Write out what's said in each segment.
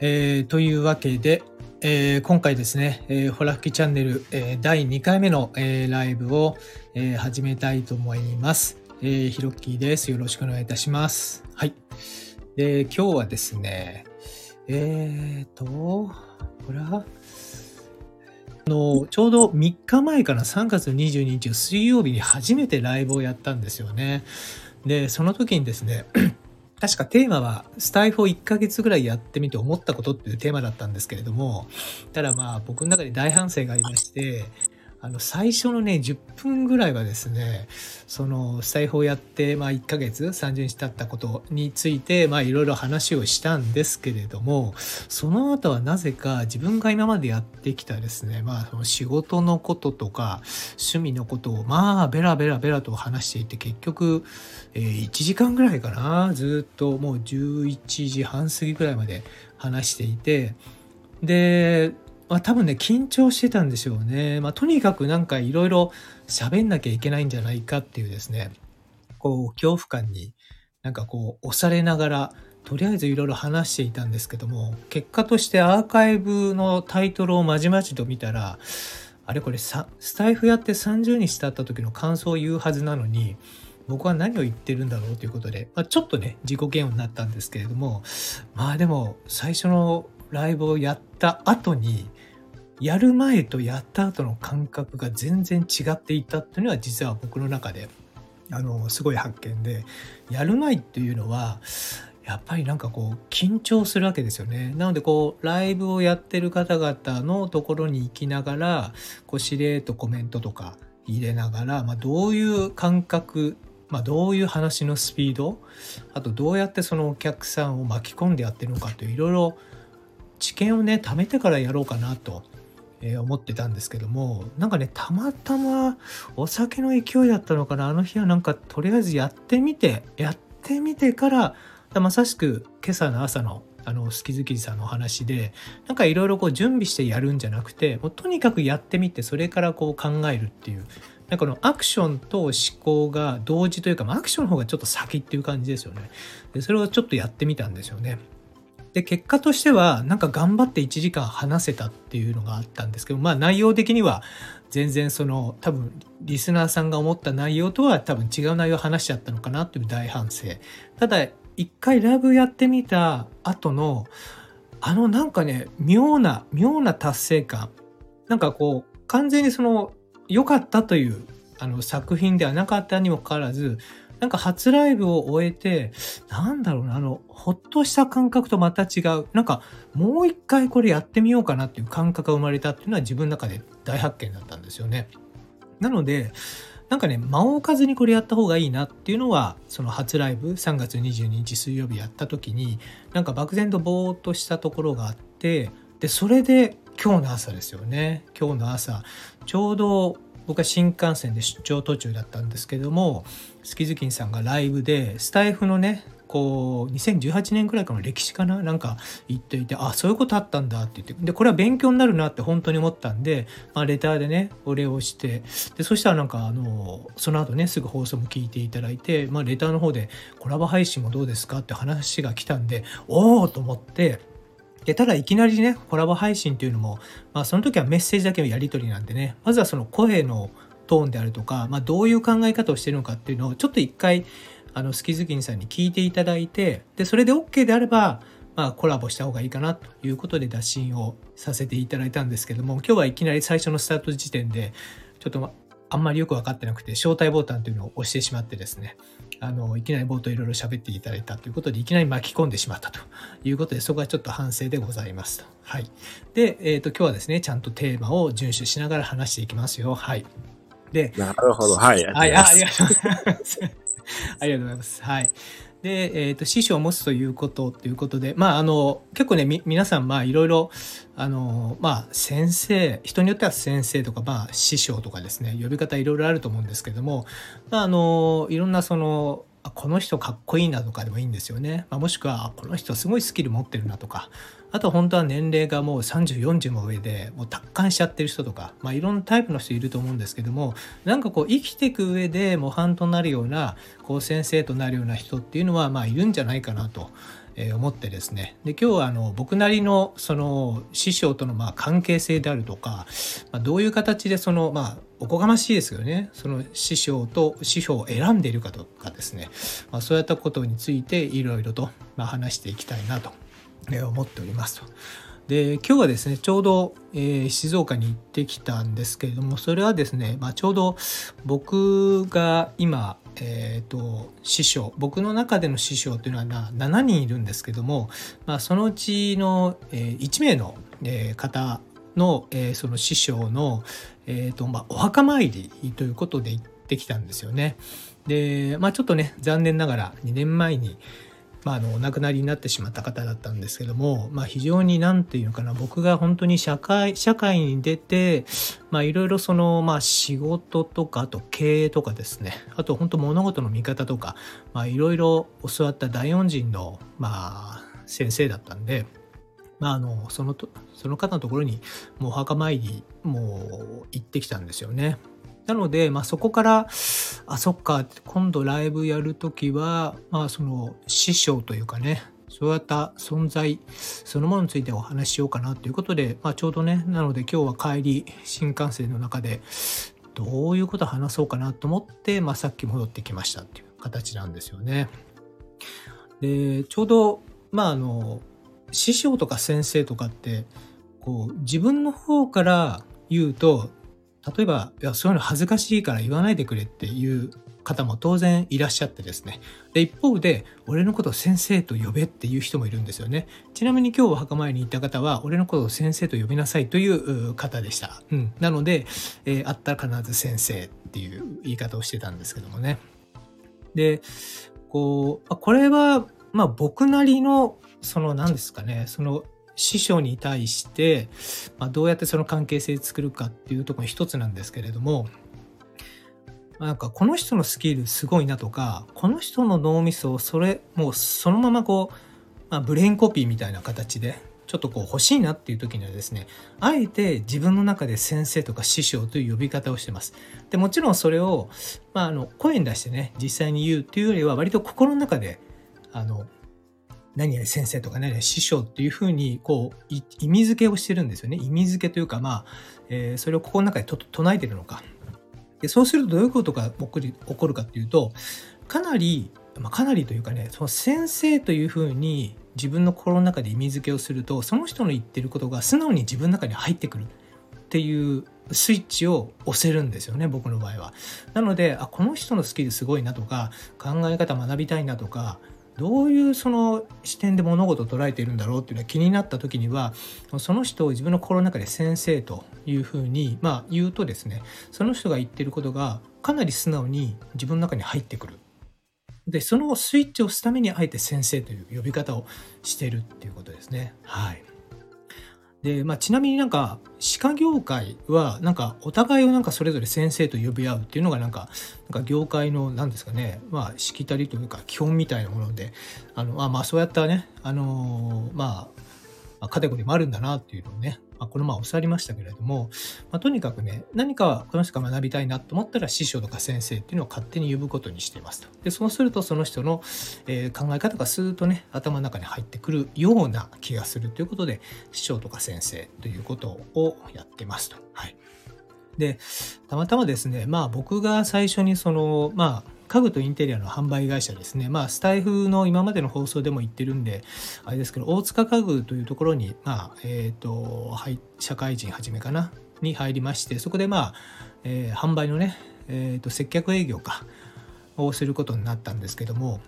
えー、というわけで、えー、今回ですね、えー、ホラ吹きチャンネル、えー、第2回目の、えー、ライブを、えー、始めたいと思います。えー、ひろきです。よろしくお願いいたします。はい。で、今日はですね、えーと、これは、あの、ちょうど3日前から3月22日水曜日に初めてライブをやったんですよね。で、その時にですね、確かテーマはスタイフを1ヶ月ぐらいやってみて思ったことっていうテーマだったんですけれども、ただまあ僕の中で大反省がありまして、あの最初のね10分ぐらいはですねそのスタイフをやって、まあ、1ヶ月30日経ったことについていろいろ話をしたんですけれどもその後はなぜか自分が今までやってきたですねまあその仕事のこととか趣味のことをまあベラベラベラと話していて結局、えー、1時間ぐらいかなずっともう11時半過ぎぐらいまで話していてでまあ多分ね、緊張してたんでしょうね。まあとにかくなんかいろいろ喋んなきゃいけないんじゃないかっていうですね、こう恐怖感になんかこう押されながら、とりあえずいろいろ話していたんですけども、結果としてアーカイブのタイトルをまじまじと見たら、あれこれスタイフやって30日経った時の感想を言うはずなのに、僕は何を言ってるんだろうということで、まあ、ちょっとね、自己嫌悪になったんですけれども、まあでも、最初のライブをやった後に、やる前とやった後の感覚が全然違っていたっていうのは実は僕の中であのすごい発見でやる前っていうのはやっぱりなんかこう緊張するわけですよね。なのでこうライブをやってる方々のところに行きながらこうしれっとコメントとか入れながら、まあ、どういう感覚まあ、どういう話のスピードあとどうやってそのお客さんを巻き込んでやってるのかといろいろ知見をね貯めてからやろうかなとえ、思ってたんですけどもなんかねたまたまお酒の勢いだったのかな。あの日はなんかとりあえずやってみてやってみてからまさしく今朝の朝のあの好き好きさんのお話でなんかいろいろこう準備してやるんじゃなくてもうとにかくやってみてそれからこう考えるっていうなんかのアクションと思考が同時というか、まあ、アクションの方がちょっと先っていう感じですよね。でそれをちょっとやってみたんですよね。で結果としてはなんか頑張って1時間話せたっていうのがあったんですけどまあ内容的には全然その多分リスナーさんが思った内容とは多分違う内容を話しちゃったのかなっていう大反省。ただ一回ライブやってみた後のあのなんかね妙な妙な達成感。なんかこう完全にその良かったというあの作品ではなかったにもかかわらずなんか初ライブを終えて、なんだろうな、あの、ほっとした感覚とまた違う。なんか、もう一回これやってみようかなっていう感覚が生まれたっていうのは自分の中で大発見だったんですよね。なので、なんかね、間を置かずにこれやった方がいいなっていうのは、その初ライブ、3月22日水曜日やった時に、なんか漠然とぼーっとしたところがあって、で、それで今日の朝ですよね。今日の朝、ちょうど僕は新幹線で出張途中だったんですけどもスキズキンさんがライブでスタイフのねこう2018年くらいからの歴史かななんか言っていてあそういうことあったんだって言ってでこれは勉強になるなって本当に思ったんで、まあ、レターでねお礼をしてでそしたらなんかあのその後ねすぐ放送も聞いていただいて、まあ、レターの方でコラボ配信もどうですかって話が来たんでおおと思ってで、ただいきなりね、コラボ配信っていうのも、まあその時はメッセージだけのやり取りなんでね、まずはその声のトーンであるとか、まあどういう考え方をしてるのかっていうのをちょっと一回、あの、好き好きにさんに聞いていただいて、で、それで OK であれば、まあコラボした方がいいかなということで打診をさせていただいたんですけども、今日はいきなり最初のスタート時点で、ちょっとあんまりよく分かってなくて、招待ボタンというのを押してしまってですね、あの、いきなり冒頭いろいろ喋っていただいたということで、いきなり巻き込んでしまったということで、そこはちょっと反省でございますと。はい。で、えっ、ー、と、今日はですね、ちゃんとテーマを遵守しながら話していきますよ。はい。で、なるほど。はい。はい、あありがとうございます。ありがとうございます。はい。で、え、ー、と、師匠を持つということということで、まあ、あの、結構ね、皆さん、まあ、いろいろ、あの、まあ、先生、人によっては先生とか、まあ、師匠とかですね、呼び方いろいろあると思うんですけども、まあ、あの、いろんなその、この人かっこいいなとかでもいいんですよね。まあ、もしくは、この人すごいスキル持ってるなとか、あと本当は年齢がもう30、40も上で、もう達観しちゃってる人とか、まあ、いろんなタイプの人いると思うんですけども、なんかこう生きていく上で模範となるような、こう先生となるような人っていうのは、まあいるんじゃないかなと。思ってですねで今日はあの僕なりのその師匠とのまあ関係性であるとか、まあ、どういう形でそのまあおこがましいですよねその師匠と師匠を選んでいるかとかですね、まあ、そういったことについていろいろとまあ話していきたいなと思っておりますと。で今日はですねちょうど、えー、静岡に行ってきたんですけれどもそれはですね、まあ、ちょうど僕が今えーと、師匠僕の中での師匠というのは7人いるんですけども、まあ、そのうちの、えー、1名の、えー、方の、えー、その師匠の、えーとまあ、お墓参りということで行ってきたんですよね。で、まあ、ちょっとね残念ながら2年前に、まあ、あのお亡くなりになってしまった方だったんですけども、まあ、非常に何て言うのかな僕が本当に社会社会に出ていろいろその、まあ、仕事とかあと経営とかですねあと本当物事の見方とかいろいろ教わった大恩人の、まあ、先生だったんで。まあ、あのそのとその方のところにもうお墓参りもう行ってきたんですよね。なので、まあ、そこから、あ、そっか、今度ライブやるときは、まあ、その師匠というかね、そういった存在そのものについてお話ししようかなということで、まあ、ちょうどね、なので今日は帰り、新幹線の中で、どういうこと話そうかなと思って、まあ、さっき戻ってきましたっていう形なんですよね。で、ちょうど、まあ、あの、師匠とか先生とかって、こう、自分の方から言うと、例えば、いや、そういうの恥ずかしいから言わないでくれっていう方も当然いらっしゃってですね。で、一方で、俺のことを先生と呼べっていう人もいるんですよね。ちなみに今日お墓参りに行った方は、俺のことを先生と呼びなさいという方でした。うん。なので、えー、あったら必ず先生っていう言い方をしてたんですけどもね。で、こう、これは、まあ僕なりの、その何ですかね、その師匠に対して、まあ、どうやってその関係性作るかっていうところの一つなんですけれども、なんかこの人のスキルすごいなとか、この人の脳みそをそれ、もうそのままこう、まあ、ブレインコピーみたいな形で、ちょっとこう欲しいなっていう時にはですね、あえて自分の中で先生とか師匠という呼び方をしてます。で、もちろんそれを、まあ、あの、声に出してね、実際に言うっていうよりは、割と心の中で、あの、何々先生とか何々師匠っていうふうに、こう、意味付けをしてるんですよね。意味付けというか、まあ、えー、それを心の中で唱えてるのか。でそうするとどういうことが起こる起こるかっていうと、かなり、まあ、かなりというかね、その先生というふうに自分の心の中で意味付けをすると、その人の言ってることが素直に自分の中に入ってくるっていうスイッチを押せるんですよね、僕の場合は。なので、あ、この人のスキルすごいなとか、考え方学びたいなとか、どういうその視点で物事を捉えているんだろうっていうのは気になった時にはその人を自分の心の中で先生というふうに、まあ、言うとですねその人が言ってることがかなり素直に自分の中に入ってくる。でそのスイッチを押すためにあえて先生という呼び方をしてるっていうことですね。はい。で、まあ、ちなみになんか歯科業界はなんかお互いをなんかそれぞれ先生と呼び合うっていうのがなんかなんか業界の何ですかねまあしきたりというか基本みたいなものであのあまあそうやったねあのまあカテゴリーもあるんだなっていうのをねまあ、この前教わりましたけれども、まあ、とにかくね、何かこの人が学びたいなと思ったら師匠とか先生っていうのを勝手に呼ぶことにしていますと。で、そうするとその人の、え、考え方がスーッとね、頭の中に入ってくるような気がするということで、師匠とか先生ということをやってますと。はい。で、たまたまですね、まあ僕が最初にその、まあ家具とインテリアの販売会社ですね。まあ、スタイフの今までの放送でも言ってるんで、あれですけど、大塚家具というところに、まあ、えっ、ー、と、社会人はじめかな、に入りまして、そこでまあ、えー、販売のね、えっ、ー、と、接客営業か、をすることになったんですけども、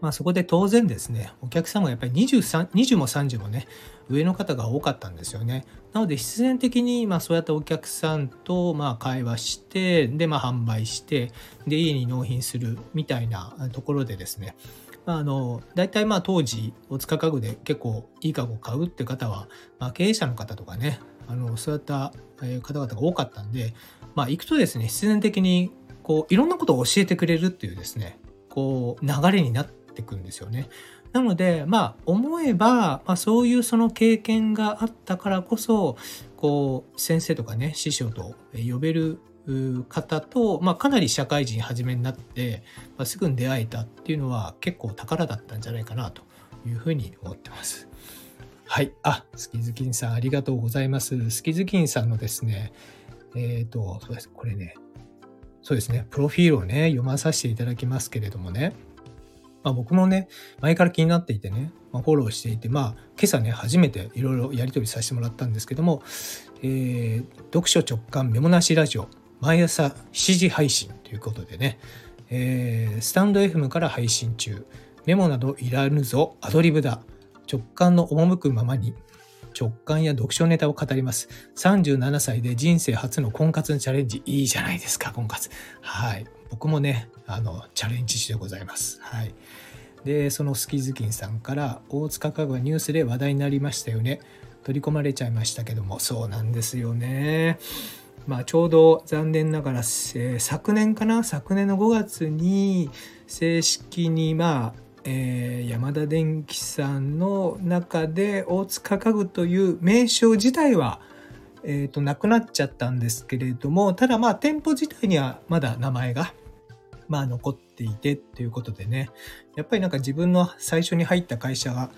まあ、そこで当然ですね、お客様がやっぱり23 20も30もね、上の方が多かったんですよね。なので必然的にまあそうやってお客さんとまあ会話してでまあ販売してで家に納品するみたいなところでですねあの大体まあ当時大塚家具で結構いい家具を買うって方は、まあ、経営者の方とかねあのそういった方々が多かったんで、まあ、行くとですね必然的にこういろんなことを教えてくれるっていうですねこう流れになっていくんですよね。なので、まあ、思えば、まあ、そういうその経験があったからこそ、こう、先生とかね、師匠と呼べる方と、まあ、かなり社会人初めになって、まあ、すぐに出会えたっていうのは結構宝だったんじゃないかなというふうに思ってます。はい。あ、スキズキンさんありがとうございます。スキズキンさんのですね、えっ、ー、と、そうです。これね、そうですね、プロフィールをね、読まさせていただきますけれどもね、まあ、僕もね、前から気になっていてね、まあ、フォローしていて、まあ、今朝ね、初めていろいろやり取りさせてもらったんですけども、えー、読書直感メモなしラジオ、毎朝7時配信ということでね、えー、スタンド FM から配信中、メモなどいらぬぞ、アドリブだ、直感の赴くままに直感や読書ネタを語ります。37歳で人生初の婚活のチャレンジ、いいじゃないですか、婚活。はい。僕もね、あの、チャレンジしてございます。はい。で、そのスキズキンさんから、大塚家具はニュースで話題になりましたよね。取り込まれちゃいましたけども、そうなんですよね。まあ、ちょうど残念ながら、えー、昨年かな？昨年の5月に正式にまあえー、山田電機さんの中で大塚家具という名称自体は、えーと、なくなっちゃったんですけれどもただまあ店舗自体にはまだ名前が、まあ、残っていてっていうことでねやっぱりなんか自分の最初に入った会社が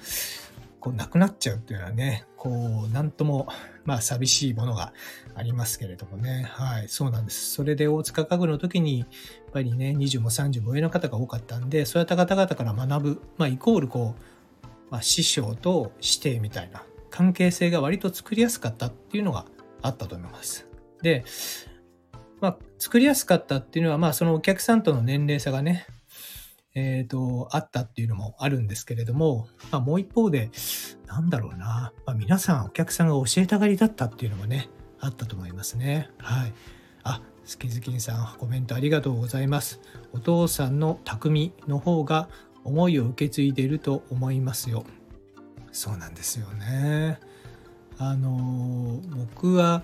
こうなくなっちゃうっていうのはねこうなんともまあ寂しいものがありますけれどもね。はい、そうなんです。それで大塚家具の時に、やっぱりね、20も30も上の方が多かったんで、そういった方々から学ぶ、まあイコールこう、まあ師匠と師弟みたいな関係性が割と作りやすかったっていうのがあったと思います。で、まあ作りやすかったっていうのは、まあそのお客さんとの年齢差がね、えっ、ー、と、あったっていうのもあるんですけれども、まあもう一方で、なんだろうな、まあ、皆さんお客さんが教えたがりだったっていうのもね、あったと思いますね。はい。あ、スキズキンさん、コメントありがとうございます。お父さんの匠の方が思いを受け継いでいると思いますよ。そうなんですよね。あの僕は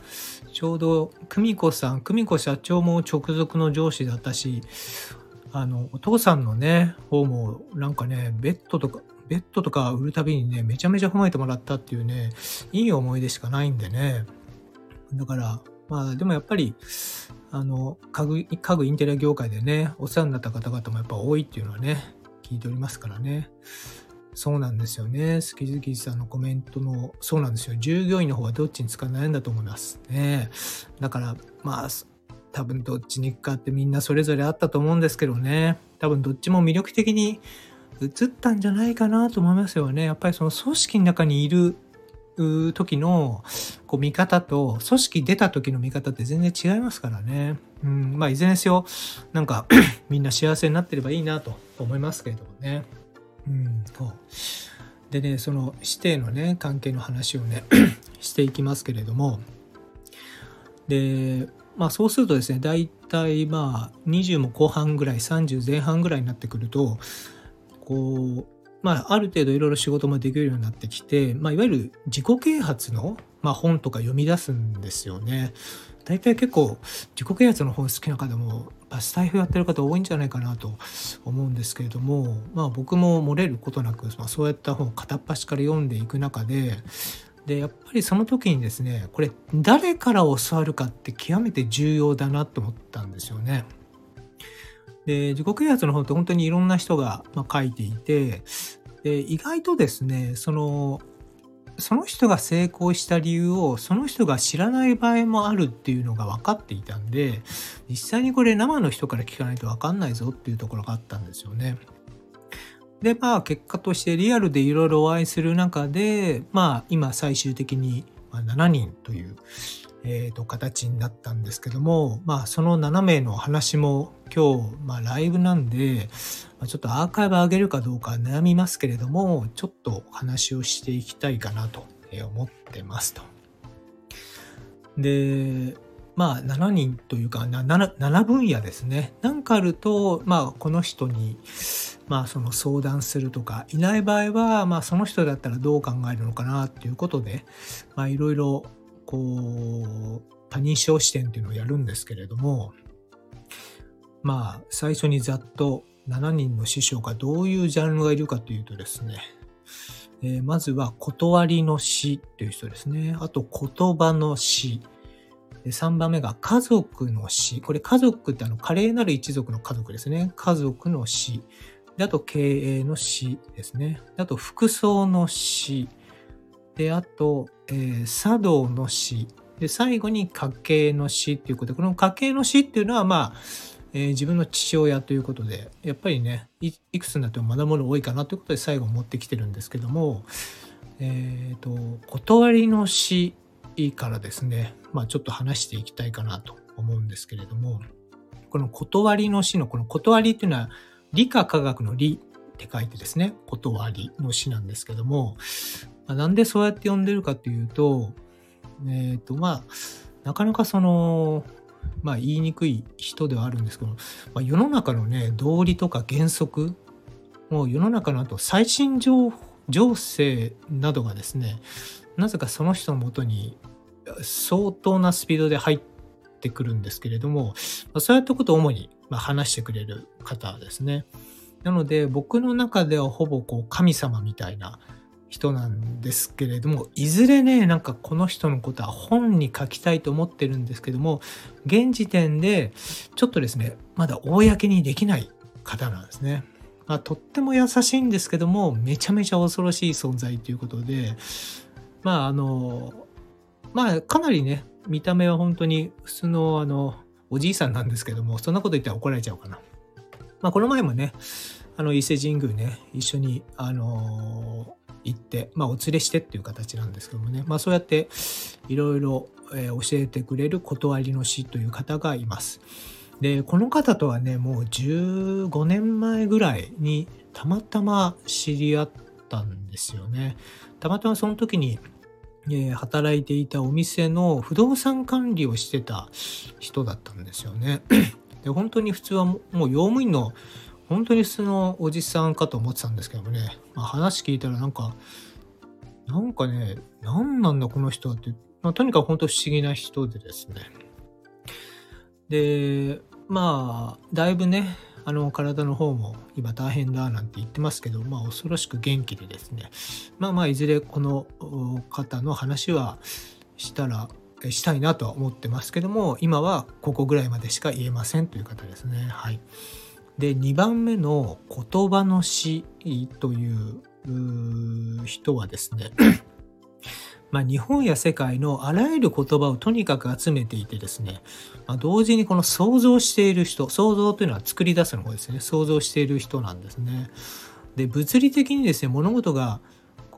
ちょうど久美子さん久美子社長も直属の上司だったしあのお父さんのね方もなんかねベッドとかベッドとか売るたびにねめちゃめちゃ褒めてもらったっていうねいい思い出しかないんでね。だからまあでもやっぱりあの家具家具インテリア業界でねお世話になった方々もやっぱ多いっていうのはね聞いておりますからね。そうなんですよね。スキズキさんのコメントの、そうなんですよ。従業員の方はどっちに使う悩んだと思いますね。だから、まあ、多分どっちに行くかってみんなそれぞれあったと思うんですけどね。多分どっちも魅力的に映ったんじゃないかなと思いますよね。やっぱりその組織の中にいる時のこう見方と組織出た時の見方って全然違いますからね。うん、まあいずれにせよなんか みんな幸せになってればいいなと思いますけれどもね。うん、でねその師弟のね関係の話をね していきますけれどもでまあそうするとですね、大体まあ20も後半ぐらい、30前半ぐらいになってくると、こう、まあある程度いろいろ仕事もできるようになってきて、まあいわゆる自己啓発の、まあ、本とか読み出すんですよね。大体結構自己啓発の本好きな方もスタイフやってる方多いんじゃないかなと思うんですけれども、まあ僕も漏れることなく、まあ、そうやった本を片っ端から読んでいく中で、でやっぱりその時にですねこれ誰から教わるかって極めて重要だなと思ったんですよね。で自己啓発の方って本当にいろんな人が、書いていてで意外とですねそのその人が成功した理由をその人が知らない場合もあるっていうのが分かっていたんで実際にこれ生の人から聞かないと分かんないぞっていうところがあったんですよね。で、まあ結果としてリアルでいろいろお会いする中で、まあ今最終的に7人という、えー、と形になったんですけども、まあその7名の話も今日、まあライブなんで、ちょっとアーカイブ上げるかどうか悩みますけれども、ちょっと話をしていきたいかなと思ってますと。で、まあ7人というか 7, 7分野ですね。なんかあると、まあこの人に、まあその相談するとか、いない場合は、まあその人だったらどう考えるのかなっていうことで、まあいろいろ、こう、他人称視点っていうのをやるんですけれども、まあ最初にざっと7人の師匠がどういうジャンルがいるかというとですね、えー、まずは断りの詩という人ですね。あと言葉の詩。3番目が家族の死。これ家族ってあの、華麗なる一族の家族ですね。家族の死。であと経営の詩ですね。あと服装の詩。で、あと、えー、茶道の詩。で、最後に家計の詩っていうことで、この家計の詩っていうのは、まあ、えー、自分の父親ということで、やっぱりねい、くつになっても学ぶもの多いかなということで最後持ってきてるんですけども、えっ、ー、と、断りの詩からですね、まあちょっと話していきたいかなと思うんですけれども、この断りの詩のこの断りっていうのは理科科学の理って書いてですね、断りの詩なんですけども、まあ、なんでそうやって呼んでるかっていうと、えっ、ー、と、まあ、なかなかその、まあ言いにくい人ではあるんですけど、まあ、世の中のね、道理とか原則、もう世の中のあと最新情勢などがですね、なぜかその人のもとに相当なスピードで入ってくるんですけれどもま、そういったことを主に話してくれる方ですね。なので僕の中ではほぼこう神様みたいな人なんですけれども、いずれね、なんかこの人のことは本に書きたいと思ってるんですけども、現時点でちょっとですね、まだ公にできない方なんですね。まあ、とっても優しいんですけども、めちゃめちゃ恐ろしい存在ということで、まああの、まあかなりね、見た目は本当に普通のあの、おじいさんなんですけども、そんなこと言ったら怒られちゃうかな。まあこの前もね、あの伊勢神宮ね、一緒に、あの行って、まあ、お連れしてっていう形なんですけどもね、まあ、そうやっていろいろ教えてくれる断りの師という方がいます。で、この方とはね、もう15年前ぐらいにたまたま知り合ったんですよね。たまたまその時に、え、働いていたお店の不動産管理をしてた人だったんですよね。で本当に普通はもう用務員の本当に普通のおじさんかと思ってたんですけどもね、まあ、話聞いたらなんか、なんかね、何なんだこの人って、まあ、とにかく本当不思議な人でですね。で、まあ、だいぶね、あの、体の方も今大変だなんて言ってますけど、まあ、恐ろしく元気でですね、まあまあ、いずれこの方の話はしたら、したいなとは思ってますけども、今はここぐらいまでしか言えませんという方ですね。はい。で2番目の言葉の詩という人はですね まあ、日本や世界のあらゆる言葉をとにかく集めていてですね、まあ、同時にこの想像している人、想像というのは作り出すの方ですね、想像している人なんですね。で、物理的にですね、物事が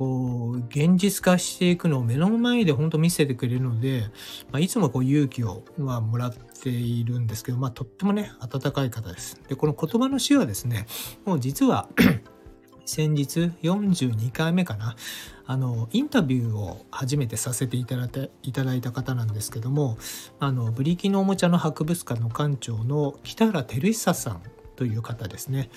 こう、現実化していくのを目の前で本当見せてくれるので、まあ、いつもこう勇気を、ま、もらっているんですけど、まあ、とってもね、温かい方です。で、この言葉の詩はですね、もう実は 先日42回目かな、あの、インタビューを初めてさせていただいたいただいた方なんですけども、あの、ブリキのおもちゃの博物館の館長の北原照久さんという方ですね。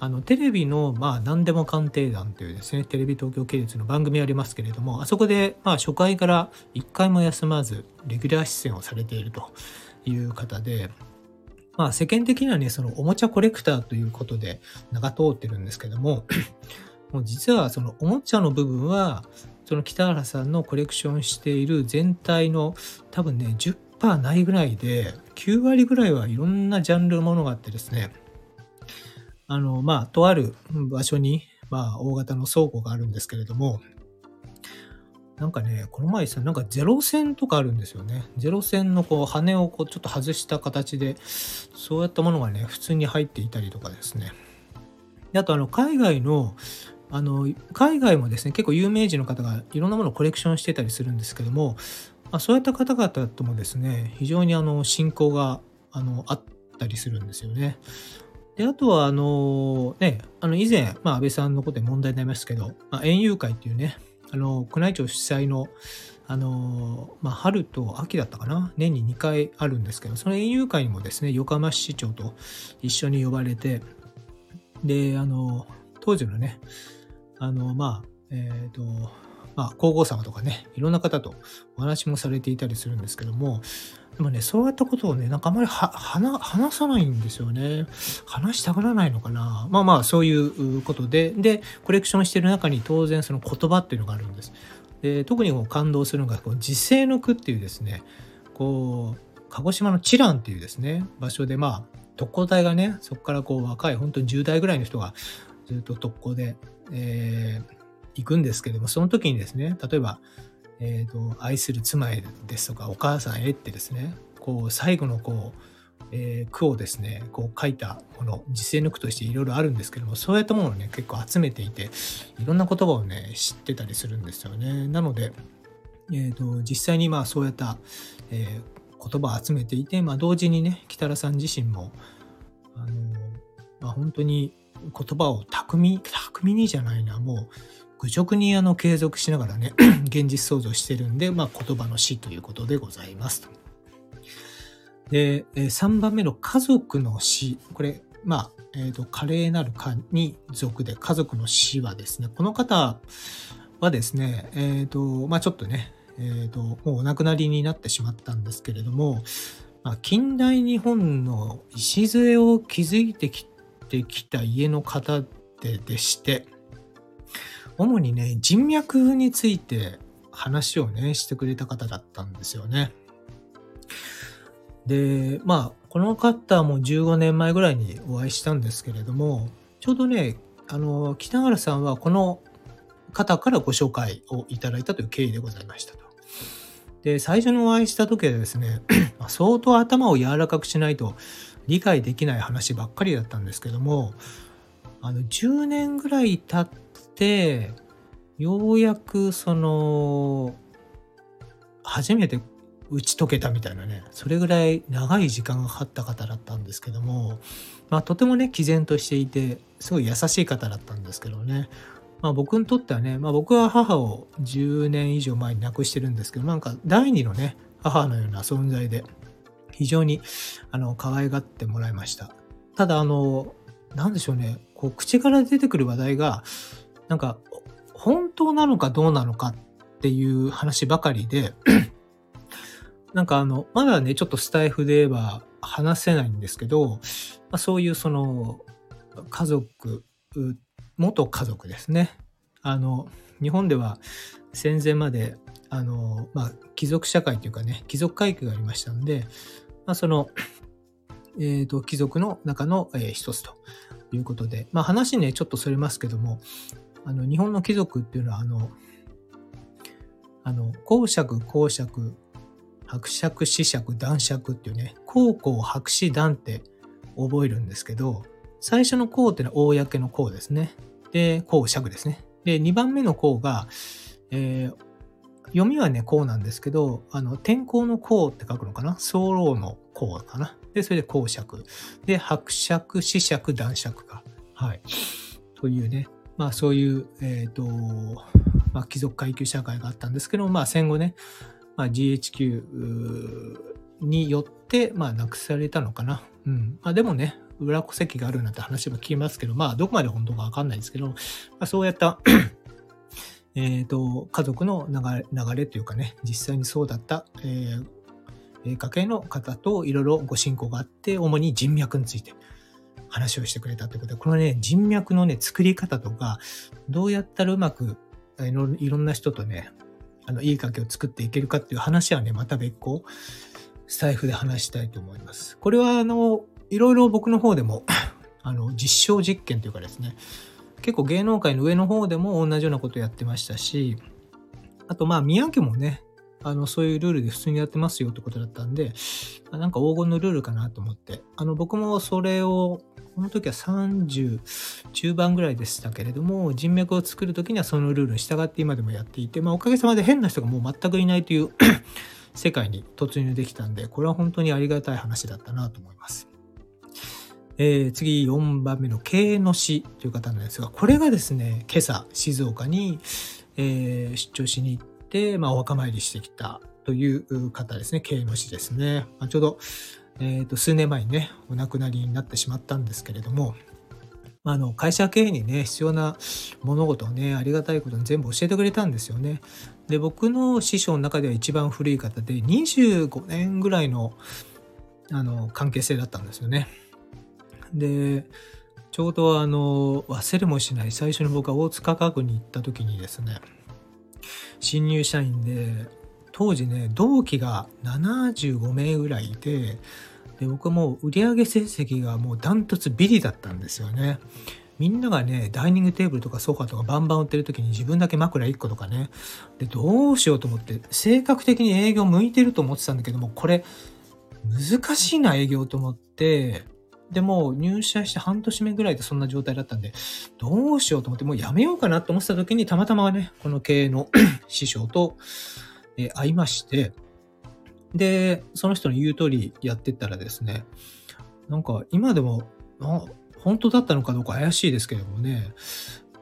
あの、テレビの、まあ、何でも鑑定団というですね、テレビ東京系列の番組ありますけれども、あそこで、まあ、初回から1回も休まず、レギュラー出演をされているという方で、まあ世間的にはね、そのおもちゃコレクターということで名が通ってるんですけども、もう実はそのおもちゃの部分は、その北原さんのコレクションしている全体の多分ね、10%ないぐらいで、9割ぐらいはいろんなジャンルのものがあってですね、あの、まあ、とある場所に、まあ、大型の倉庫があるんですけれども、なんかね、この前さ、なんかゼロ線とかあるんですよね。ゼロ線のこう羽をこうちょっと外した形で、そうやったものがね、普通に入っていたりとかですね。であとあの、海外の、あの、海外もですね、結構有名人の方がいろんなものをコレクションしてたりするんですけども、まあ、そういった方々ともですね、非常にあの、信仰があのあったりするんですよね。で、あとは、あの、ね、あの、以前、まあ、安倍さんのことで問題になりますけど、まあ、園遊会っていうね、あの、宮内庁主催の、あの、まあ、春と秋だったかな？年に2回あるんですけど、その園遊会にもですね、横浜市長と一緒に呼ばれて、で、あの、当時のね、あの、まあ、えっ、ー、と、まあ、皇后様とかね、いろんな方とお話もされていたりするんですけども、でもね、そういったことをね、なんかあんまり話さないんですよね。話したがらないのかな。まあまあ、そういうことで、で、コレクションしてる中に当然その言葉っていうのがあるんです。で特にこう感動するのが、こう時世の句っていうですね、こう、鹿児島のチランっていうですね、場所で、まあ、特攻隊がね、そこからこう若い、本当に10代ぐらいの人がずっと特攻で、えー、行くんですけども、その時にですね、例えば、え、ー、と、愛する妻へですとか、お母さんへってですね、こう、最後のこう、えー、句をですね、こう書いたもの、実践の句としていろいろあるんですけども、そういったものをね、結構集めていて、いろんな言葉をね、知ってたりするんですよね。なので、え、ー、と、実際にまあそうやった、えー、言葉を集めていて、まあ同時にね、北原さん自身も、あの、まあ本当に言葉を巧み、巧みにじゃないな、もう、愚直にあの継続しながらね、現実創造してるんで、まあ言葉の死ということでございますと。で、3番目の家族の死。これ、まあ、えっ、ー、と、華麗なるかに属で家族の死はですね、この方はですね、えっ、ー、と、まあちょっとね、えっ、ー、と、もうお亡くなりになってしまったんですけれども、まあ、近代日本の礎を築いてきてきた家の方ででして、主にね、人脈について話をね、してくれた方だったんですよね。で、まあ、この方も15年前ぐらいにお会いしたんですけれども、ちょうどね、あの、北原さんはこの方からご紹介をいただいたという経緯でございましたと。で、最初にお会いした時はですね、相当頭を柔らかくしないと理解できない話ばっかりだったんですけども、あの、10年ぐらい経って、ようやくその、初めて打ち解けたみたいなね、それぐらい長い時間がかかった方だったんですけども、まあとてもね、毅然としていて、すごい優しい方だったんですけどね、まあ僕にとってはね、まあ僕は母を10年以上前に亡くしてるんですけど、なんか第二のね、母のような存在で、非常に、あの、可愛がってもらいました。ただ、あの、なんでしょうね、こう、口から出てくる話題が、なんか、本当なのかどうなのかっていう話ばかりで なんかあの、まだね、ちょっとスタイフで言えば話せないんですけど、まあ、そういうその、家族、元家族ですね。あの、日本では戦前まで、あの、まあ、貴族社会というかね、貴族階級がありましたんで、まあ、その、えっ、ー、と、貴族の中の、えー、一つということで、まあ、話ね、ちょっとそれますけども、あの、日本の貴族っていうのは、あの、あの、公爵、公爵、伯爵、子爵、男爵っていうね、公公、白紙、団って覚えるんですけど、最初の公っていうのは公の公ですね。で、公爵ですね。で、2番目の公が、えー、読みはね、公なんですけど、あの、天候の公って書くのかな？早漏の公かな？で、それで公爵。で、伯爵、子爵、男爵か。はい。というね、まあそういう、えっ、ー、と、まあ貴族階級社会があったんですけど、まあ戦後ね、まあ、GHQ によって、まあ、なくされたのかな。うん。まあ、でもね、裏戸籍があるなんて話も聞きますけど、まあ、どこまで本当かわかんないですけど、まあ、そうやった えっと、家族の流れ流れというかね、実際にそうだった、えー、家系の方といろいろご親交があって、主に人脈について話をしてくれたということで、このね、人脈のね、作り方とか、どうやったらうまく、いろんな人とね、あの、いい関係を作っていけるかっていう話はね、また別個、スタイフで話したいと思います。これは、あの、いろいろ僕の方でも あの、実証実験というかですね、結構芸能界の上の方でも同じようなことやってましたし、あと、まあ、宮家もね、あの、そういうルールで普通にやってますよってことだったんで、なんか黄金のルールかなと思って、あの、僕もそれをこの時は30中盤ぐらいでしたけれども、人脈を作る時にはそのルールに従って今でもやっていて、まあおかげさまで変な人がもう全くいないという 世界に突入できたんで、これは本当にありがたい話だったなと思います。えー、次4番目の経営の死という方なんですが、これがですね、今朝静岡に、えー、出張しに行って、まあお墓参りしてきたという方ですね、経営の死ですね。まあ、ちょうどえ、ー、と、数年前にね、お亡くなりになってしまったんですけれども、まあの、会社経営にね、必要な物事をね、ありがたいことに全部教えてくれたんですよね。で、僕の師匠の中では一番古い方で、25年ぐらいの、あの、関係性だったんですよね。で、ちょうどあの、忘れもしない、最初に僕は大塚家具に行った時にですね、新入社員で、当時ね、同期が75名ぐらいいて、で、僕はもう売上成績がもうダントツビリだったんですよね。みんながね、ダイニングテーブルとかソファとかバンバン売ってる時に自分だけ枕1個とかね。で、どうしようと思って、性格的に営業向いてると思ってたんだけども、これ、難しいな営業と思って、でも入社して半年目ぐらいでそんな状態だったんで、どうしようと思ってもうやめようかなと思ってた時にたまたまね、この経営の 師匠と、え会いまして、で、その人の言う通りやってったらですね、なんか今でも、本当だったのかどうか怪しいですけどもね、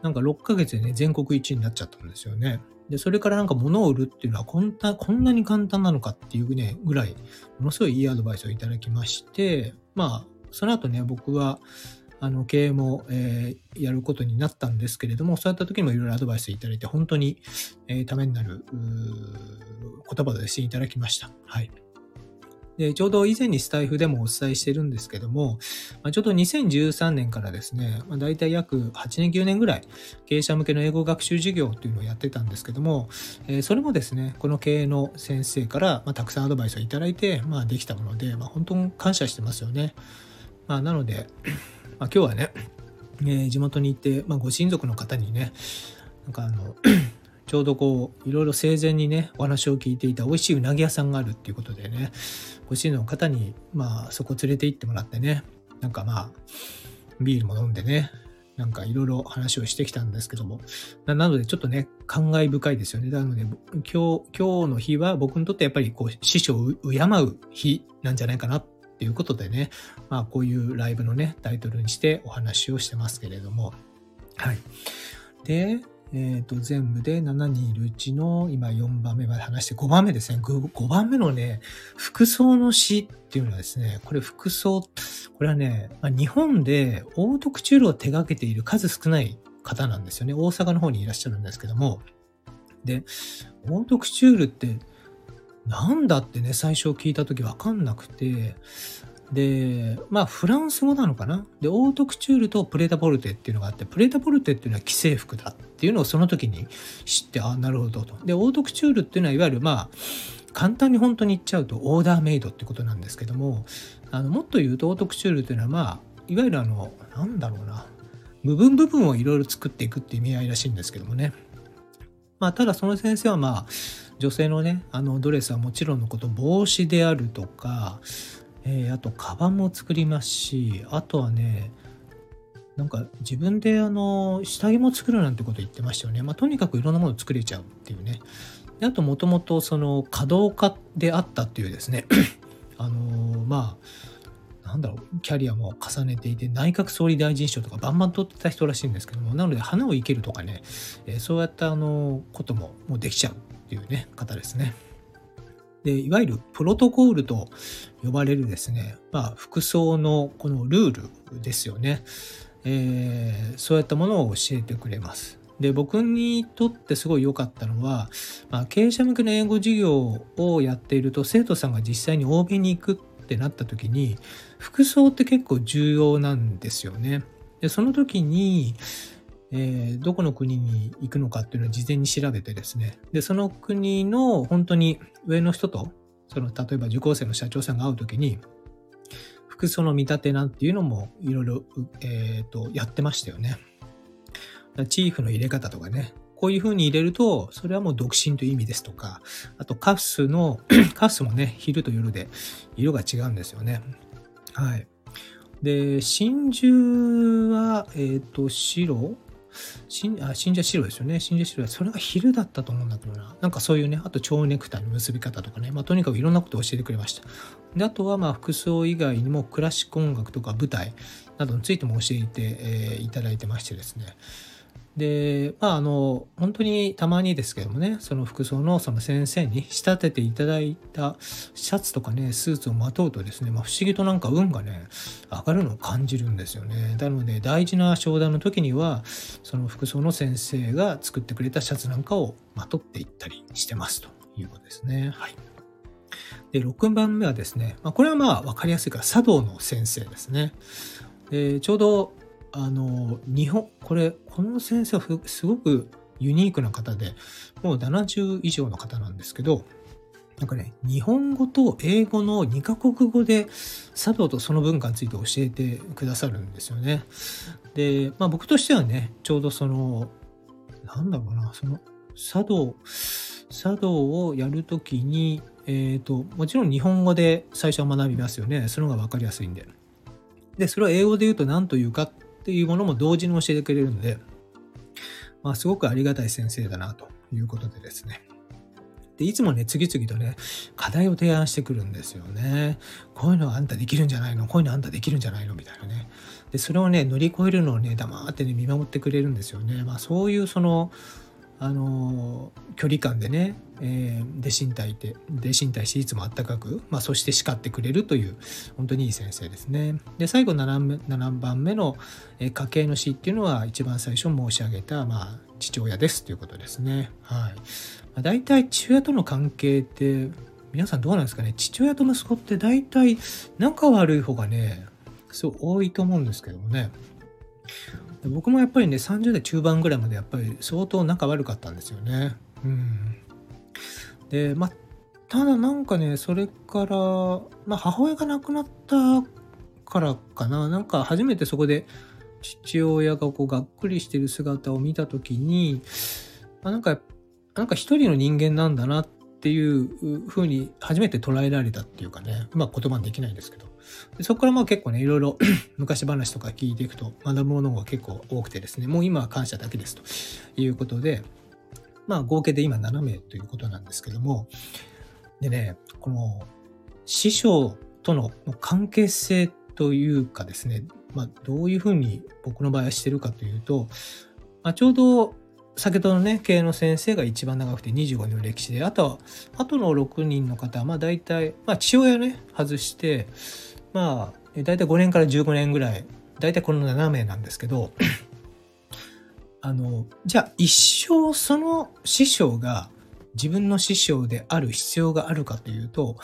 なんか6ヶ月でね、全国一位になっちゃったんですよね。で、それからなんか物を売るっていうのはこんな、こんなに簡単なのかっていうね、ぐらい、ものすごいいいアドバイスをいただきまして、まあ、その後ね、僕は、あの、経営も、えー、やることになったんですけれども、そういった時にもいろいろアドバイスいただいて、本当に、えー、ためになる、言葉でしていただきました。はい。で、ちょうど以前にスタイフでもお伝えしてるんですけども、まあ、ちょうど2013年からですね、まあ、大体約8年9年ぐらい経営者向けの英語学習事業っていうのをやってたんですけども、えー、それもですね、この経営の先生から、まあ、たくさんアドバイスをいただいて、まあ、できたもので、まあ、本当に感謝してますよね。まあ、なので、まあ、今日はね、えー、地元に行って、まあ、ご親族の方にね、なんかあの、ちょうどこう、いろいろ生前にね、お話を聞いていた美味しいうなぎ屋さんがあるっていうことでね、ご親族の方に、まあ、そこ連れて行ってもらってね、なんかまあ、ビールも飲んでね、なんかいろいろ話をしてきたんですけども。なのでちょっとね、感慨深いですよね。なので、今日、今日の日は僕にとってやっぱりこう、師匠を敬う日なんじゃないかなっていうことでね、まあこういうライブのね、タイトルにしてお話をしてますけれども。はい。で、えっ、ー、と、全部で7人いるうちの今4番目まで話して5番目ですね。5, 番目のね、服装の詩っていうのはですね、これ服装、これはね、まあ、日本でオートクチュールを手掛けている数少ない方なんですよね。大阪の方にいらっしゃるんですけども。で、オートクチュールってなんだってね、最初聞いた時わかんなくて、で、まあ、フランス語なのかな？で、オートクチュールとプレタポルテっていうのがあって、プレタポルテっていうのは既製服だっていうのをその時に知って、あ、なるほどと。で、オートクチュールっていうのは、いわゆるまあ、簡単に本当に言っちゃうと、オーダーメイドってことなんですけども、あの、もっと言うと、オートクチュールっていうのは、まあ、いわゆるあの、なんだろうな、部分部分をいろいろ作っていくっていう意味合いらしいんですけどもね。まあ、ただその先生はまあ、女性のね、あのドレスはもちろんのこと、帽子であるとか、えー、あと、カバンも作りますし、あとはね、なんか自分であの、下着も作るなんてこと言ってましたよね。まあ、とにかくいろんなもの作れちゃうっていうね。であと、もともとその、稼働家であったっていうですね、あの、まあ、なんだろう、キャリアも重ねていて、内閣総理大臣賞とかバンバン取ってた人らしいんですけども、なので花を生けるとかね、えー、そうやったあのことももうできちゃうっていうね、方ですね。で、いわゆるプロトコールと呼ばれるですね、まあ、服装のこのルールですよね。えー、そういったものを教えてくれます。で、僕にとってすごい良かったのは、まあ、経営者向けの英語授業をやっていると、生徒さんが実際に欧米に行くってなった時に、服装って結構重要なんですよね。で、その時に、えー、どこの国に行くのかっていうのを事前に調べてですね。で、その国の本当に上の人と、その、例えば受講生の社長さんが会うときに、服装の見立てなんていうのもいろいろ、えっ、ー、と、やってましたよね。チーフの入れ方とかね。こういう風に入れると、それはもう独身という意味ですとか、あとカフスの、カフスもね、昼と夜で色が違うんですよね。はい。で、真珠は、えっ、ー、と、白？信あ信者白ですよね。信者白それが昼だったと思うんだけどな。なんかそういうね、あと蝶ネクタイの結び方とかね、まあとにかくいろんなことを教えてくれました。で、あとはまあ服装以外にもクラシック音楽とか舞台などについても教えて、えー、いただいてましてですね。で、まあ、あの、本当にたまにですけどもね、その服装のその先生に仕立てていただいたシャツとかね、スーツをまとうとですね、まあ、不思議となんか運がね、上がるのを感じるんですよね。なので、大事な商談の時には、その服装の先生が作ってくれたシャツなんかをまとっていったりしてますということですね。はい。で、6番目はですね、まあ、これはまあ分かりやすいから茶道の先生ですね。でちょうどあの、日本、これ、この先生はすごくユニークな方で、もう70以上の方なんですけど、なんかね、日本語と英語の2カ国語で茶道とその文化について教えてくださるんですよね。で、まあ僕としてはね、ちょうどその、なんだろうな、その茶道、茶道をやるときに、えっ、ー、と、もちろん日本語で最初は学びますよね。その方がわかりやすいんで。で、それを英語で言うと何というかっっていうものも同時に教えてくれるので、まあすごくありがたい先生だなということでですね。で、いつもね、次々とね、課題を提案してくるんですよね。こういうのあんたできるんじゃないの？こういうのあんたできるんじゃないの？みたいなね。で、それをね、乗り越えるのをね、黙ってね、見守ってくれるんですよね。まあ、そういう、その、あの、距離感でね、えー、弟子に対して、弟子に対していつもあったかく、まあ、そして叱ってくれるという、本当にいい先生ですね。で、最後7、7番目の、えー、家計の死っていうのは、一番最初申し上げた、まあ、父親ですということですね。はい。まあ、大体父親との関係って皆さんどうなんですかね？父親と息子って大体仲悪い方がねすごい多いと思うんですけどもね僕もやっぱりね30代中盤ぐらいまでやっぱり相当仲悪かったんですよね。うん。でまあただなんかねそれからまあ母親が亡くなったからかな。なんか初めてそこで父親がこうがっくりしてる姿を見た時に、まあ、なんかなんか一人の人間なんだなっていうふうに初めて捉えられたっていうかね、まあ言葉にできないんですけど。そこからまあ結構ね、いろいろ 昔話とか聞いていくと学ぶものが結構多くてですね、もう今は感謝だけですということで、まあ合計で今7名ということなんですけども、でね、この師匠との関係性というかですね、まあどういうふうに僕の場合はしてるかというと、まあ、ちょうど先ほどのね、経営の先生が一番長くて25年の歴史で、あとは、あとの6人の方は、まあ大体、まあ父親ね、外して、まあ、大体5年から15年ぐらい、大体この7名なんですけど、あの、じゃあ一生その師匠が自分の師匠である必要があるかというと、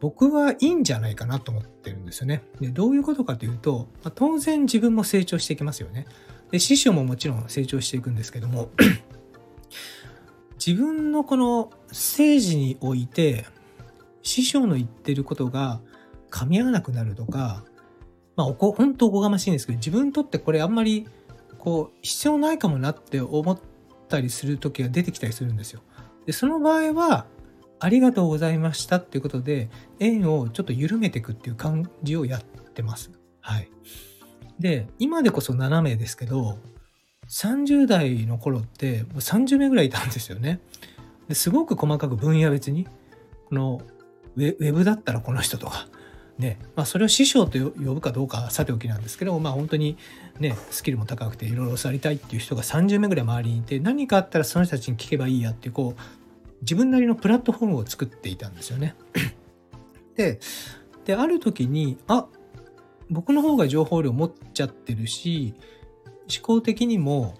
僕はいいんじゃないかなと思ってるんですよね。でどういうことかというと、まあ、当然自分も成長していきますよね。で師匠ももちろん成長していくんですけども 自分のこの政治において師匠の言ってることが噛み合わなくなるとかまあおこ本当おこがましいんですけど自分にとってこれあんまりこう必要ないかもなって思ったりする時が出てきたりするんですよ。でその場合はありがとうございましたっていうことで縁をちょっと緩めていくっていう感じをやってます。はい。で、今でこそ7名ですけど、30代の頃ってもう30名ぐらいいたんですよね。ですごく細かく分野別に、このウェブだったらこの人とか、ね、まあそれを師匠と呼ぶかどうかさておきなんですけど、まあ本当にね、スキルも高くていろいろ教わりたいっていう人が30名ぐらい周りにいて、何かあったらその人たちに聞けばいいやってこう、自分なりのプラットフォームを作っていたんですよね。で、で、ある時に、あ、僕の方が情報量持っちゃってるし、思考的にも、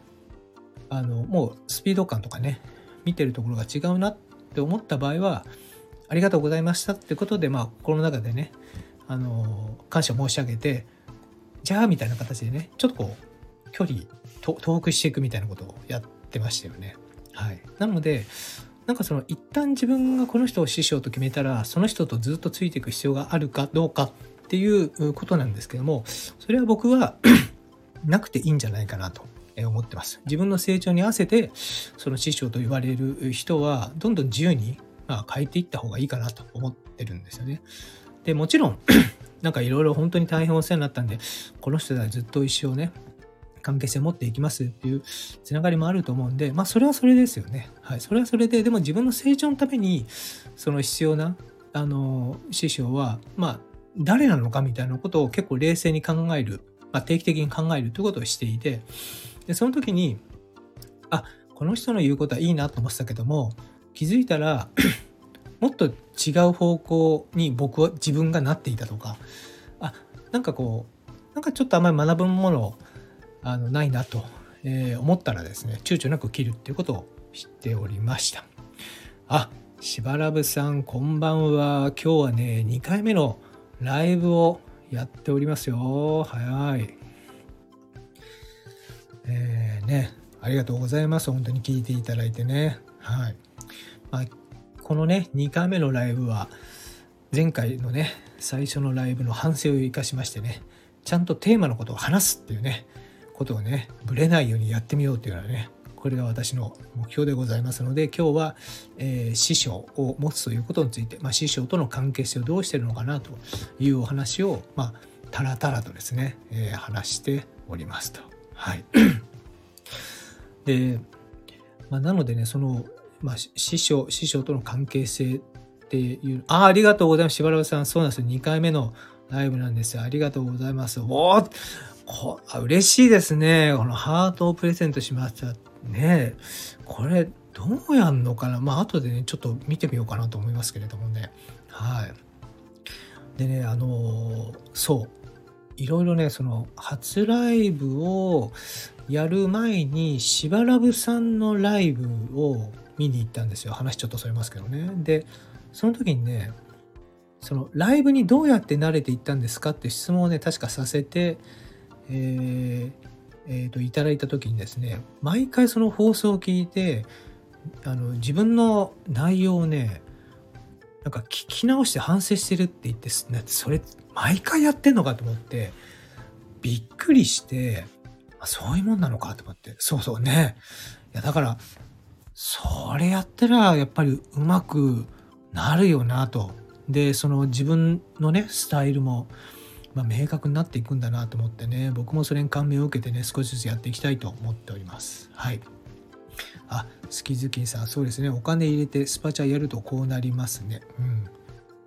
あの、もうスピード感とかね、見てるところが違うなって思った場合は、ありがとうございましたってことで、まあ、心の中でね、あの、感謝申し上げて、じゃあ、みたいな形でね、ちょっとこう、距離、遠くしていくみたいなことをやってましたよね。はい。なので、なんかその一旦自分がこの人を師匠と決めたら、その人とずっとついていく必要があるかどうかっていうことなんですけども、それは僕は なくていいんじゃないかなと思ってます。自分の成長に合わせて、その師匠と言われる人は、どんどん自由に、ま変えていった方がいいかなと思ってるんですよね。で、もちろん、なんかいろいろ本当に大変お世話になったんで、この人はずっと一生ね、関係性を持っていきますっていうつながりもあると思うんで、まあそれはそれですよね。はい。それはそれで、でも自分の成長のために、その必要な、あの、師匠は、まあ誰なのかみたいなことを結構冷静に考える、まあ、定期的に考えるということをしていて、でその時に、あ、この人の言うことはいいなと思ってたけども、気づいたらもっと違う方向に僕は自分がなっていたとか、あ、なんかこう、なんかちょっとあんまり学ぶものあのないなと、えー、思ったらですね、躊躇なく切るっていうことを知っておりました。あ、しばらぶさん、こんばんは。今日はね、2回目のライブをやっておりますよ。早い。えー、ね、ありがとうございます。本当に聞いていただいてね。はい。まあ、このね、2回目のライブは、前回のね、最初のライブの反省を生かしましてね、ちゃんとテーマのことを話すっていうね、ことをね、ぶれないようにやってみようっていうのはね、これが私の目標でございますので、今日は、えー、師匠を持つということについて、まあ、師匠との関係性をどうしてるのかなというお話を、まあ、たらたらとですね、えー、話しておりますと。はい。で、まあ、なのでね、その、まあ、師匠、師匠との関係性っていう、あ、ありがとうございます。しばらくさん、そうなんですよ。2回目のライブなんですよ。ありがとうございます。おおこ嬉しいですね。このハートをプレゼントしました。ねこれ、どうやんのかなまあ、後でね、ちょっと見てみようかなと思いますけれどもね。はい。でね、あのそう。いろいろね、その、初ライブをやる前に、しばらぶさんのライブを見に行ったんですよ。話ちょっとそれますけどね。で、その時にね、そのライブにどうやって慣れていったんですか？って質問をね、確かさせて、えーえーと、いただいた時にですね毎回その放送を聞いてあの自分の内容をねなんか聞き直して反省してるって言ってそれ毎回やってんのかと思ってびっくりしてそういうもんなのかと思ってそうそうねいやだからそれやったらやっぱりうまくなるよなと。でその自分のねスタイルもまあ、明確になっていくんだなと思ってね。僕もそれに感銘を受けてね少しずつやっていきたいと思っております。はい。あスキズキンさんそうですね。お金入れてスパチャやるとこうなりますね。うん。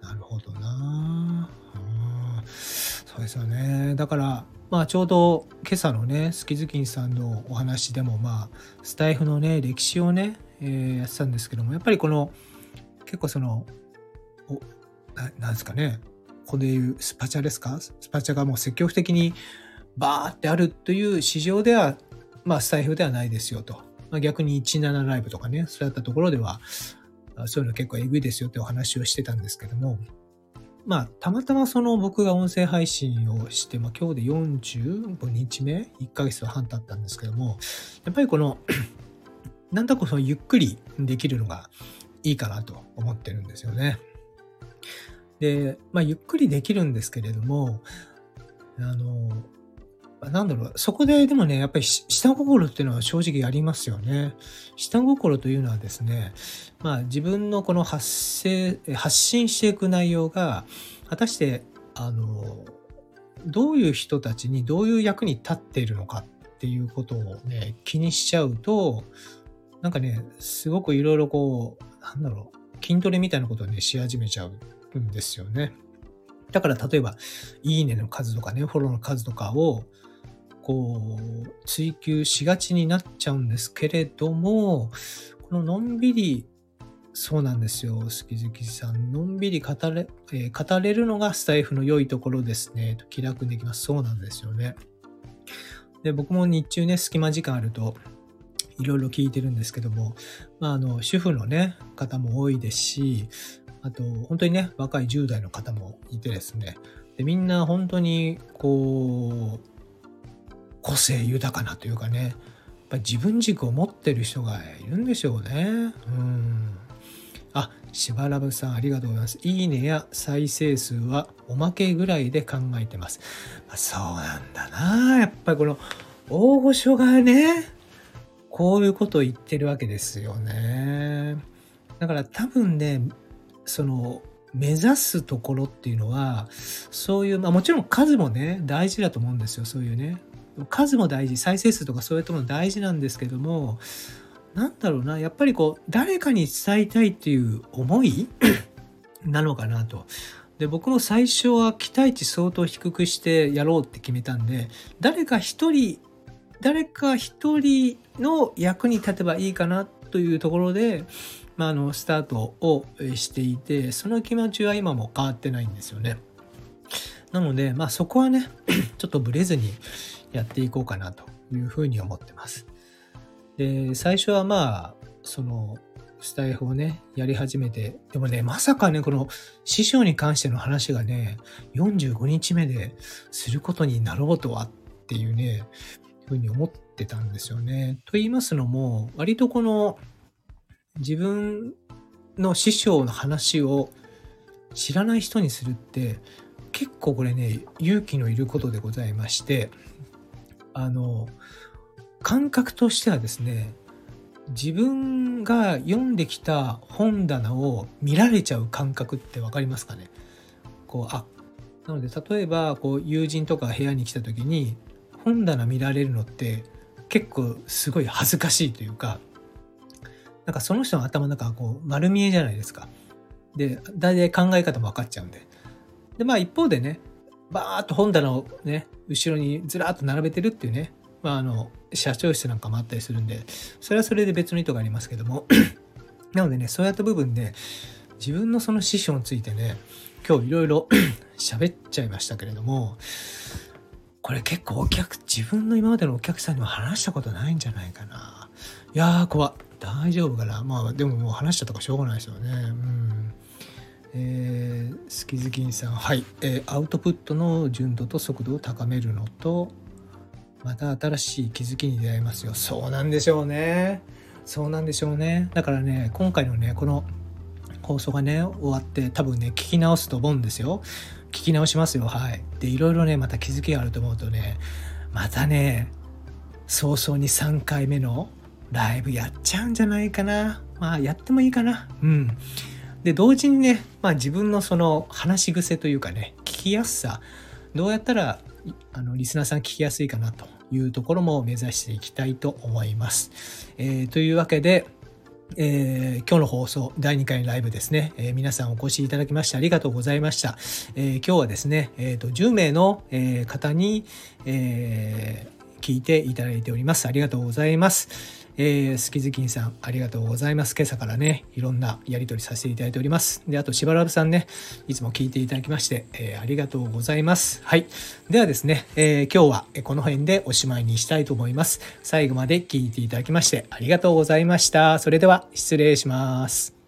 なるほどな。うん。そうですよね。だからまあちょうど今朝のねスキズキンさんのお話でもまあスタイフのね歴史をね、えー、やってたんですけどもやっぱりこの結構そのおななんですかねここでいうスパチャですか？スパチャがもう積極的にバーってあるという市場では、まあ、スタイフではないですよと。まあ、逆に17ライブとかね、そういったところでは、そういうの結構えぐいですよってお話をしてたんですけども、まあ、たまたまその僕が音声配信をして、まあ、今日で45日目 ?1 ヶ月半経ったんですけども、やっぱりこの なんだこそゆっくりできるのがいいかなと思ってるんですよね。で、まあ、ゆっくりできるんですけれども、あの、なんだろう、そこででもね、やっぱり下心っていうのは正直ありますよね。下心というのはですね、まあ自分のこの発生、発信していく内容が、果たして、あの、どういう人たちにどういう役に立っているのかっていうことをね、気にしちゃうと、なんかね、すごくいろいろこう、なんだろう、筋トレみたいなことをね、し始めちゃうんですよね。だから例えば、いいねの数とかね、フォローの数とかを、こう、追求しがちになっちゃうんですけれども、こののんびり、そうなんですよ、好き好きさん。のんびり語れ、えー、語れるのがスタイフの良いところですね。と気楽にできます。そうなんですよね。で、僕も日中ね、隙間時間あると、いろいろ聞いてるんですけども、まあ、あの、主婦のね、方も多いですし、あと、本当にね、若い10代の方もいてですね、でみんな本当に、こう、個性豊かなというかね、やっぱ自分軸を持ってる人がいるんでしょうね。うん。あ、しばらぶさんありがとうございます。いいねや再生数はおまけぐらいで考えてます。まそうなんだな。やっぱりこの大御所がね、こういうことを言ってるわけですよね。だから多分ね、その目指すところっていうのはそういう、まあ、もちろん数もね大事だと思うんですよそういうね数も大事再生数とかそういうところも大事なんですけどもなんだろうなやっぱりこう誰かに伝えたいっていう思い なのかなと。で僕も最初は期待値相当低くしてやろうって決めたんで誰か一人誰か一人の役に立てばいいかなというところでまあ、あのスタートをしていてその気持ちは今も変わってないんですよね。なので、まあ、そこはね ちょっとブレずにやっていこうかなというふうに思ってます。で最初はまあそのスタイフをね、やり始めて、でもね、まさかね、この師匠に関しての話がね、45日目ですることになろうとはっていうね、ふうに思ってたんですよね。と言いますのも、割とこの自分の師匠の話を知らない人にするって結構これね勇気のいることでございましてあの感覚としてはですね自分が読んできた本棚を見られちゃう感覚って分かりますかね？こうあなので例えばこう友人とか部屋に来た時に本棚見られるのって結構すごい恥ずかしいというかなんかその人の頭の中がこう丸見えじゃないですか。で、大体考え方も分かっちゃうんで。で、まあ一方でね、バーっと本棚をね、後ろにずらっと並べてるっていうね、まああの、社長室なんかもあったりするんで、それはそれで別の意図がありますけども。なのでね、そうやった部分で、自分のその師匠についてね、今日いろいろ 喋っちゃいましたけれども、これ結構お客、自分の今までのお客さんにも話したことないんじゃないかな。いやー、怖大丈夫かなまあでももう話しちゃったかしょうがないですよね。うんえー、スキズキンさんはい、えー、アウトプットの純度と速度を高めるのとまた新しい気づきに出会いますよ。そうなんでしょうね。そうなんでしょうね。だからね今回のねこの放送がね終わって多分ね聞き直すと思うんですよ。聞き直しますよ。はい。でいろいろねまた気づきがあると思うとねまたね早々に3回目のライブやっちゃうんじゃないかな。まあ、やってもいいかな。うん。で、同時にね、まあ自分のその話し癖というかね、聞きやすさ、どうやったら、あの、リスナーさん聞きやすいかなというところも目指していきたいと思います。えー、というわけで、えー、今日の放送、第2回のライブですね、えー、皆さんお越しいただきましてありがとうございました。えー、今日はですね、えーと、10名の、え方に、え聞いていただいております。ありがとうございます。えー、スキズキンさん、ありがとうございます。今朝からね、いろんなやり取りさせていただいております。で、あと、しばらぶさんね、いつも聞いていただきまして、えー、ありがとうございます。はい。ではですね、えー、今日はこの辺でおしまいにしたいと思います。最後まで聞いていただきまして、ありがとうございました。それでは、失礼します。